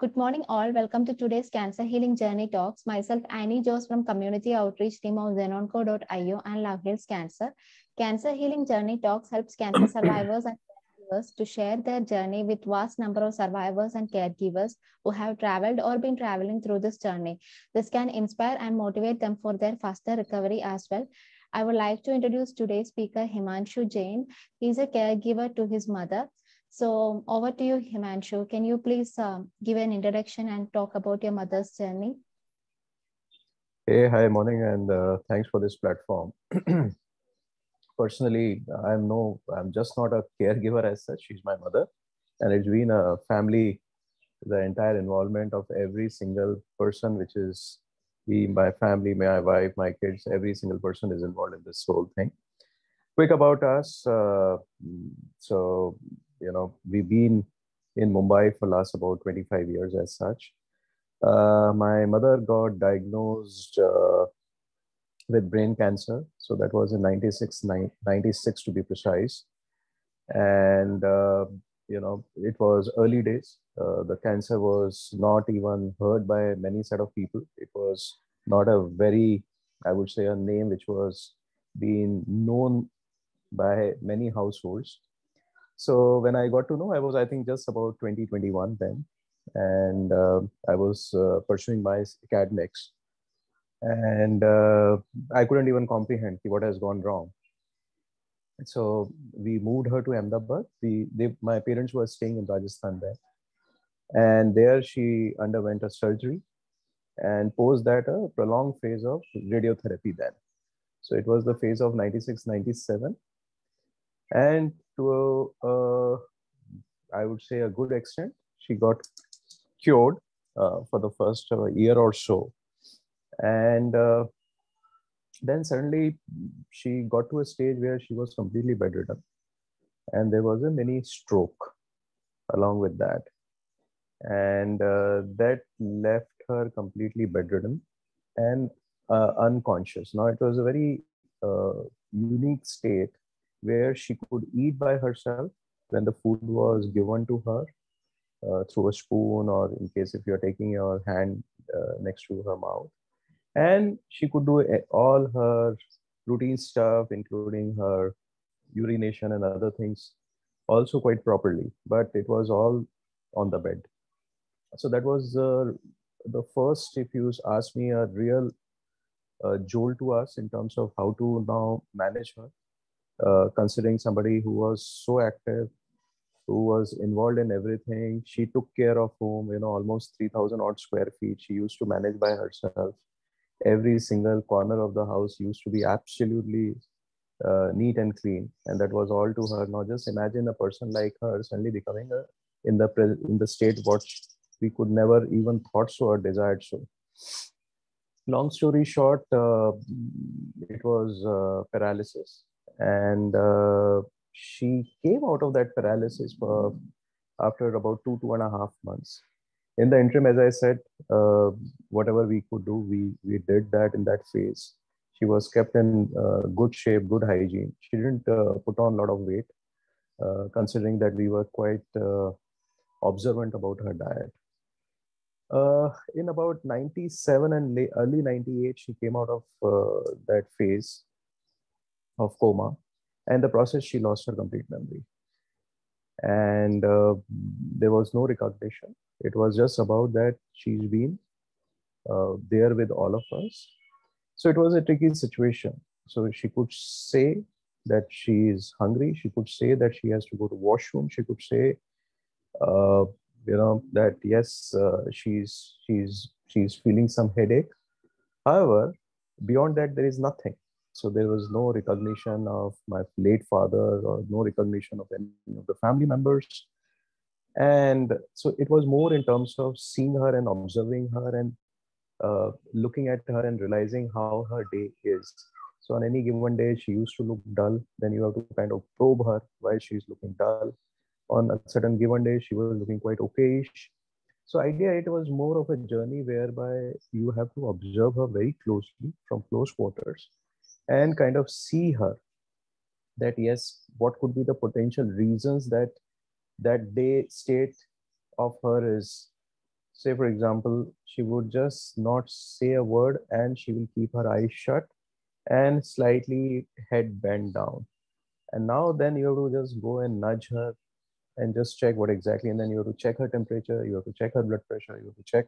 Good morning, all. Welcome to today's Cancer Healing Journey Talks. Myself, Annie Jose from Community Outreach Team of Zenonco.io and Love Heals Cancer. Cancer Healing Journey Talks helps cancer survivors and caregivers to share their journey with vast number of survivors and caregivers who have traveled or been traveling through this journey. This can inspire and motivate them for their faster recovery as well. I would like to introduce today's speaker, Himanshu Jain. He is a caregiver to his mother. So over to you, Himanshu. Can you please uh, give an introduction and talk about your mother's journey? Hey, hi, morning, and uh, thanks for this platform. Personally, I'm no, I'm just not a caregiver as such. She's my mother, and it's been a family, the entire involvement of every single person, which is me, my family, my wife, my kids. Every single person is involved in this whole thing. Quick about us. Uh, so you know we've been in mumbai for last about 25 years as such. Uh, my mother got diagnosed uh, with brain cancer. So that was in 96 96 to be precise. And uh, you know it was early days. Uh, the cancer was not even heard by many set of people. It was not a very i would say a name which was being known by many households so when I got to know, I was, I think, just about 2021 then. And uh, I was uh, pursuing my academics. And uh, I couldn't even comprehend what has gone wrong. So we moved her to Ahmedabad. We, they, my parents were staying in Rajasthan there. And there she underwent a surgery and post that a prolonged phase of radiotherapy then. So it was the phase of 96, 97 and to a, a I would say a good extent, she got cured uh, for the first uh, year or so, and uh, then suddenly she got to a stage where she was completely bedridden, and there was a mini stroke along with that, and uh, that left her completely bedridden and uh, unconscious. Now it was a very uh, unique state where she could eat by herself when the food was given to her uh, through a spoon or in case if you're taking your hand uh, next to her mouth. And she could do all her routine stuff including her urination and other things also quite properly but it was all on the bed. So that was uh, the first if you ask me a real uh, jolt to us in terms of how to now manage her uh, considering somebody who was so active, who was involved in everything. She took care of home, you know, almost 3,000 odd square feet. She used to manage by herself. Every single corner of the house used to be absolutely uh, neat and clean, and that was all to her. Now, just imagine a person like her suddenly becoming a, in the in the state what we could never even thought so or desired so. Long story short, uh, it was uh, paralysis and uh, she came out of that paralysis for, after about two two and a half months. In the interim as i said uh, whatever we could do we we did that in that phase. She was kept in uh, good shape good hygiene. She didn't uh, put on a lot of weight uh, considering that we were quite uh, observant about her diet. In about 97 and early 98 she came out of that phase of coma and the process she lost her complete memory. And uh, there was no recognition. It was just about that she's been uh, there with all of us. So it was a tricky situation. So she could say that she is hungry. She could say that she has to go to washroom. She could say uh, you know that yes uh, she's she's she's feeling some headache. However beyond that there is nothing so there was no recognition of my late father or no recognition of any of the family members. And so it was more in terms of seeing her and observing her and uh, looking at her and realizing how her day is. So on any given day, she used to look dull. Then you have to kind of probe her why she's looking dull. On a certain given day, she was looking quite okayish. So idea it was more of a journey whereby you have to observe her very closely from close quarters and kind of see her that yes what could be the potential reasons that that day state of her is say for example she would just not say a word and she will keep her eyes shut and slightly head bent down. And now then you have to just go and nudge her and just check what exactly and then you have to check her temperature you have to check her blood pressure you have to check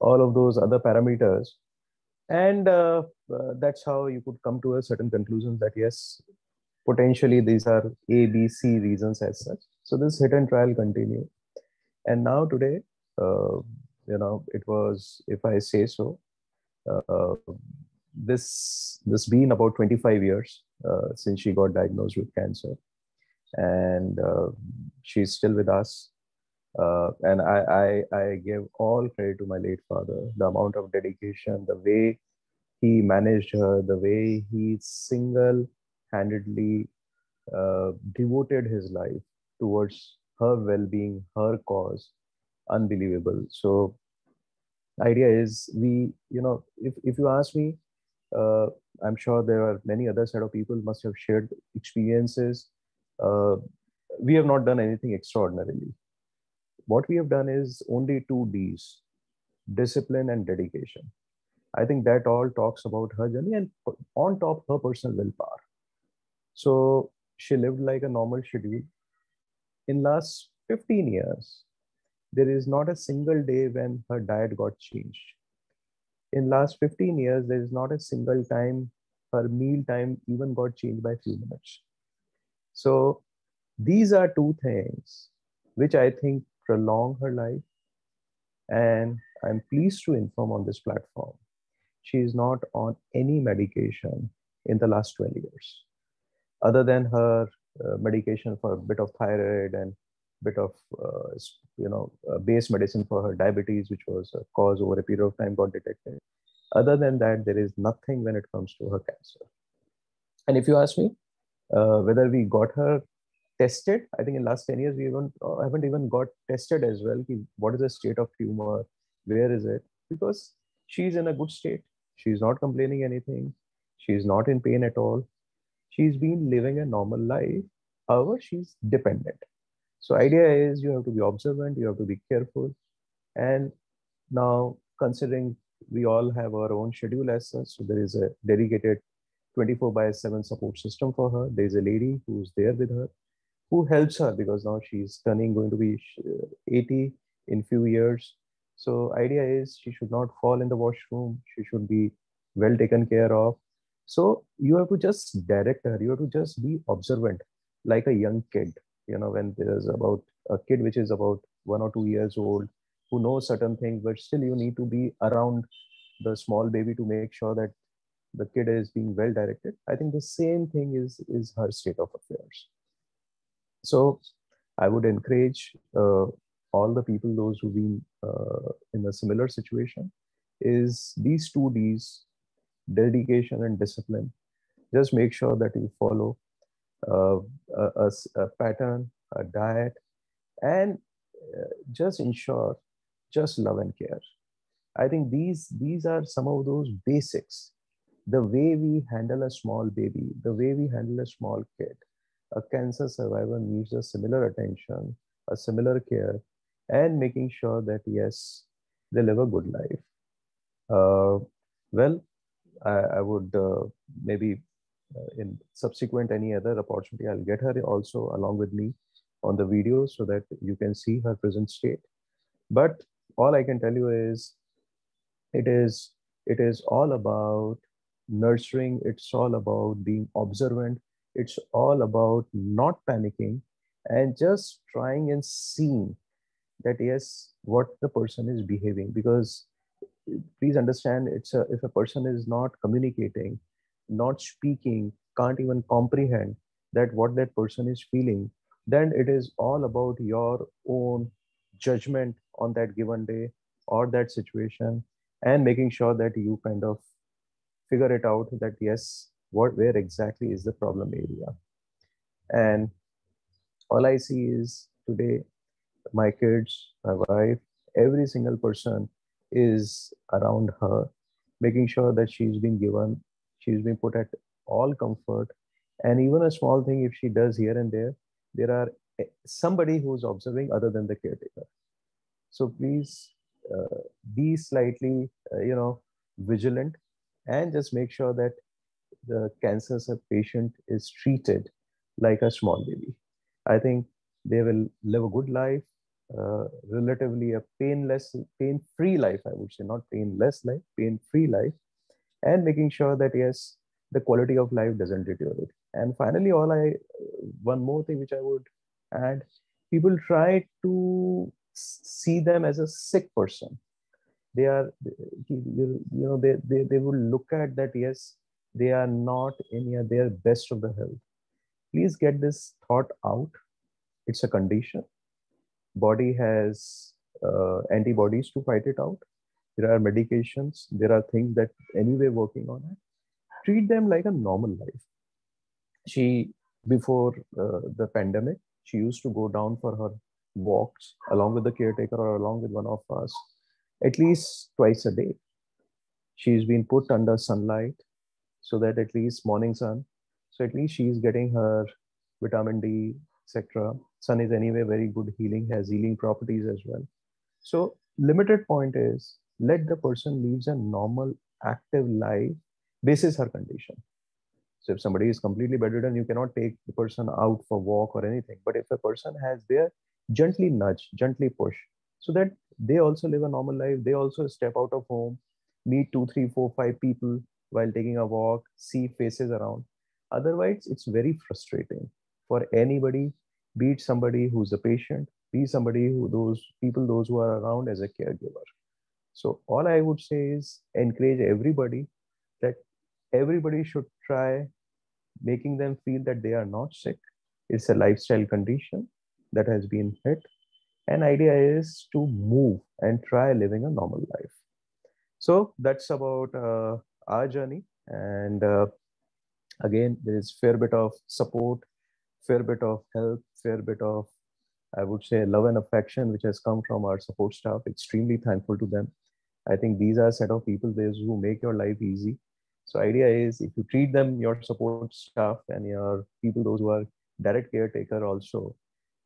all of those other parameters and uh, uh, that's how you could come to a certain conclusion that yes potentially these are a b c reasons as such. So this hit and trial continue and now today uh, you know it was if i say so uh, this this been about 25 years uh, since she got diagnosed with cancer. And uh, she's still with us uh, and I, I, I give all credit to my late father. The amount of dedication, the way he managed her, the way he single-handedly uh, devoted his life towards her well-being, her cause, unbelievable. So, idea is we, you know, if if you ask me, uh, I'm sure there are many other set of people must have shared experiences. Uh, we have not done anything extraordinarily what we have done is only two D's discipline and dedication. I think that all talks about her journey and on top her personal willpower. So she lived like a normal schedule. In last 15 years, there is not a single day when her diet got changed. In last 15 years, there is not a single time her meal time even got changed by a few minutes. So these are two things which I think prolong her life. And I'm pleased to inform on this platform, she is not on any medication in the last 12 years, other than her uh, medication for a bit of thyroid and bit of uh, you know uh, base medicine for her diabetes, which was a cause over a period of time got detected. Other than that, there is nothing when it comes to her cancer. And if you ask me uh, whether we got her tested. I think in last 10 years, we even, uh, haven't even got tested as well. What is the state of tumor? Where is it? Because she's in a good state. She's not complaining anything. She's not in pain at all. She's been living a normal life. However, she's dependent. So idea is you have to be observant, you have to be careful. And now considering we all have our own schedule as such, so there is a dedicated 24 by 7 support system for her. There's a lady who's there with her who helps her? Because now she's turning going to be uh, 80 in few years. So idea is she should not fall in the washroom. She should be well taken care of. So you have to just direct her. You have to just be observant like a young kid. You know when there's about a kid which is about one or two years old who knows certain things but still you need to be around the small baby to make sure that the kid is being well directed. I think the same thing is is her state of affairs so I would encourage uh, all the people, those who've been uh, in a similar situation, is these two D's, dedication and discipline. Just make sure that you follow uh, a, a, pattern, a diet, and uh, just ensure just love and care. I think these these are some of those basics. The way we handle a small baby, the way we handle a small kid, a cancer survivor needs a similar attention, a similar care, and making sure that, yes, they live a good life. Uh, well, I, I would uh, maybe uh, in subsequent any other opportunity, I'll get her also along with me on the video so that you can see her present state. But all I can tell you is it is it is all about nurturing it's all about being observant it's all about not panicking and just trying and seeing that yes what the person is behaving. Because please understand it's a, if a person is not communicating not speaking can't even comprehend that what that person is feeling then it is all about your own judgment on that given day or that situation and making sure that you kind of figure it out that yes what where exactly is the problem area? And all i see is today my kids my wife every single person is around her making sure that she's been given she's been put at all comfort. And even a small thing if she does here and there there are eh, somebody who's observing other than the caretaker. So please uh, be slightly, uh, you know, vigilant and just make sure that the cancer patient is treated like a small baby. I think they will live a good life, uh, relatively a painless, pain-free life, I would say, not painless life, pain-free life, and making sure that yes, the quality of life doesn't deteriorate. And finally, all I, one more thing which I would add, people try to see them as a sick person. They are, you know, they, they, they will look at that, yes, they are not in their best of the health. Please get this thought out. It's a condition. Body has uh, antibodies to fight it out. There are medications. There are things that anyway working on it. Treat them like a normal life. She, before uh, the pandemic, she used to go down for her walks along with the caretaker or along with one of us at least twice a day. She's been put under sunlight so that at least morning sun so at least she is getting her vitamin d etc sun is anyway very good healing has healing properties as well. So limited point is let the person lives a normal active life basis her condition. So if somebody is completely bedridden you cannot take the person out for walk or anything. But if a person has their gently nudge gently push so that they also live a normal life they also step out of home meet two three four five people while taking a walk, see faces around. Otherwise, it's very frustrating for anybody, be it somebody who's a patient, be somebody who those people, those who are around as a caregiver. So all I would say is encourage everybody that everybody should try making them feel that they are not sick. It's a lifestyle condition that has been hit. And idea is to move and try living a normal life. So that's about uh, our journey. And uh, again there is fair bit of support fair bit of help fair bit of i would say love and affection which has come from our support staff. Extremely thankful to them. I think these are set of people those who make your life easy. So idea is if you treat them your support staff and your people those who are direct caretaker also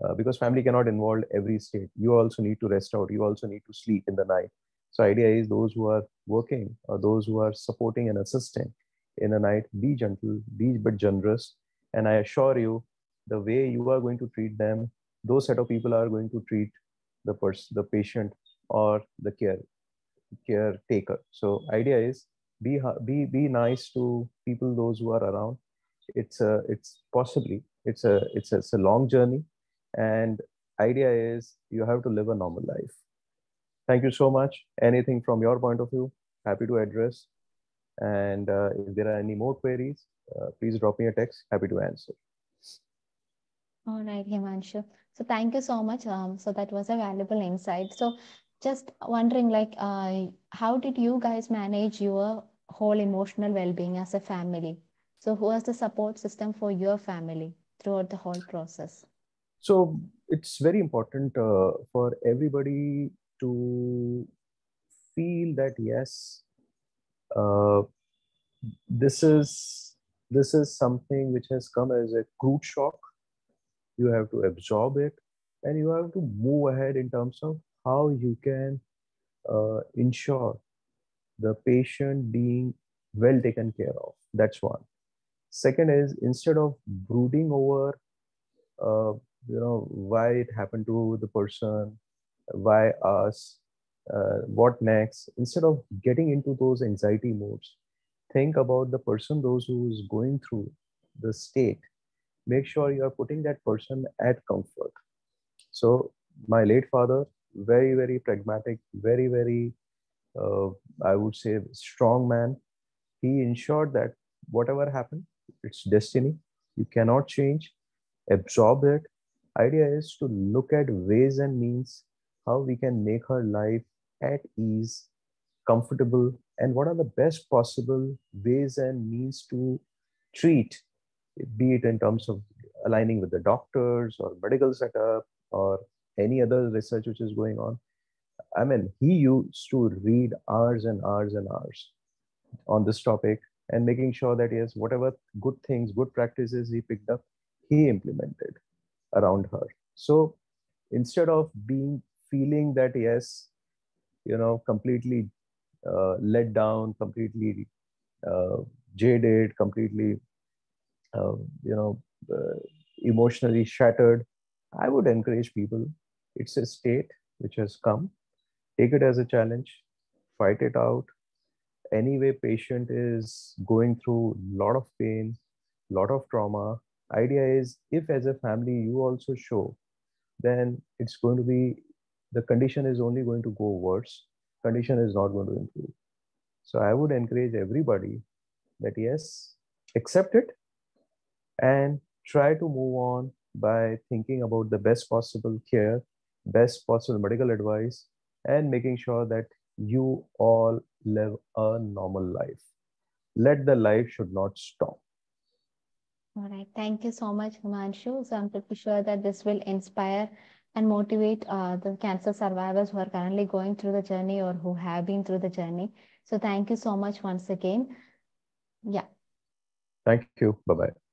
uh, because family cannot involve every state. You also need to rest out. You also need to sleep in the night. So idea is those who are working or those who are supporting and assisting in the night, be gentle, be but generous. And I assure you, the way you are going to treat them, those set of people are going to treat the person, the patient or the care caretaker. So idea is be be be nice to people those who are around. It's a it's possibly it's a it's a, it's a long journey, and idea is you have to live a normal life thank you so much. Anything from your point of view, happy to address. And uh, if there are any more queries, uh, please drop me a text. Happy to answer. All right, Himanshu. So thank you so much. Um, so that was a valuable insight. So just wondering, like, uh, how did you guys manage your whole emotional well-being as a family? So who was the support system for your family throughout the whole process? So it's very important uh, for everybody to feel that yes uh, this is this is something which has come as a crude shock. You have to absorb it and you have to move ahead in terms of how you can uh, ensure the patient being well taken care of. That's one. Second is instead of brooding over uh, you know why it happened to the person why us, uh, what next, instead of getting into those anxiety modes, think about the person, those who is going through the state. Make sure you are putting that person at comfort. So my late father, very, very pragmatic, very, very, uh, I would say, strong man. He ensured that whatever happened, it's destiny. You cannot change. Absorb it. Idea is to look at ways and means how we can make her life at ease, comfortable, and what are the best possible ways and means to treat, be it in terms of aligning with the doctors or medical setup or any other research which is going on. I mean, he used to read hours and hours and hours on this topic and making sure that yes, whatever good things, good practices he picked up, he implemented around her. So instead of being feeling that yes you know, completely uh, let down, completely uh, jaded, completely, uh, you know, uh, emotionally shattered, I would encourage people. It's a state which has come. Take it as a challenge, fight it out. Anyway, patient is going through a lot of pain, lot of trauma. Idea is if as a family you also show, then it's going to be the condition is only going to go worse. Condition is not going to improve. So I would encourage everybody that yes, accept it and try to move on by thinking about the best possible care, best possible medical advice, and making sure that you all live a normal life. Let the life should not stop. All right. Thank you so much, Himanshu. So I'm pretty sure that this will inspire and motivate uh, the cancer survivors who are currently going through the journey or who have been through the journey. So thank you so much once again. Yeah. Thank you. Bye bye.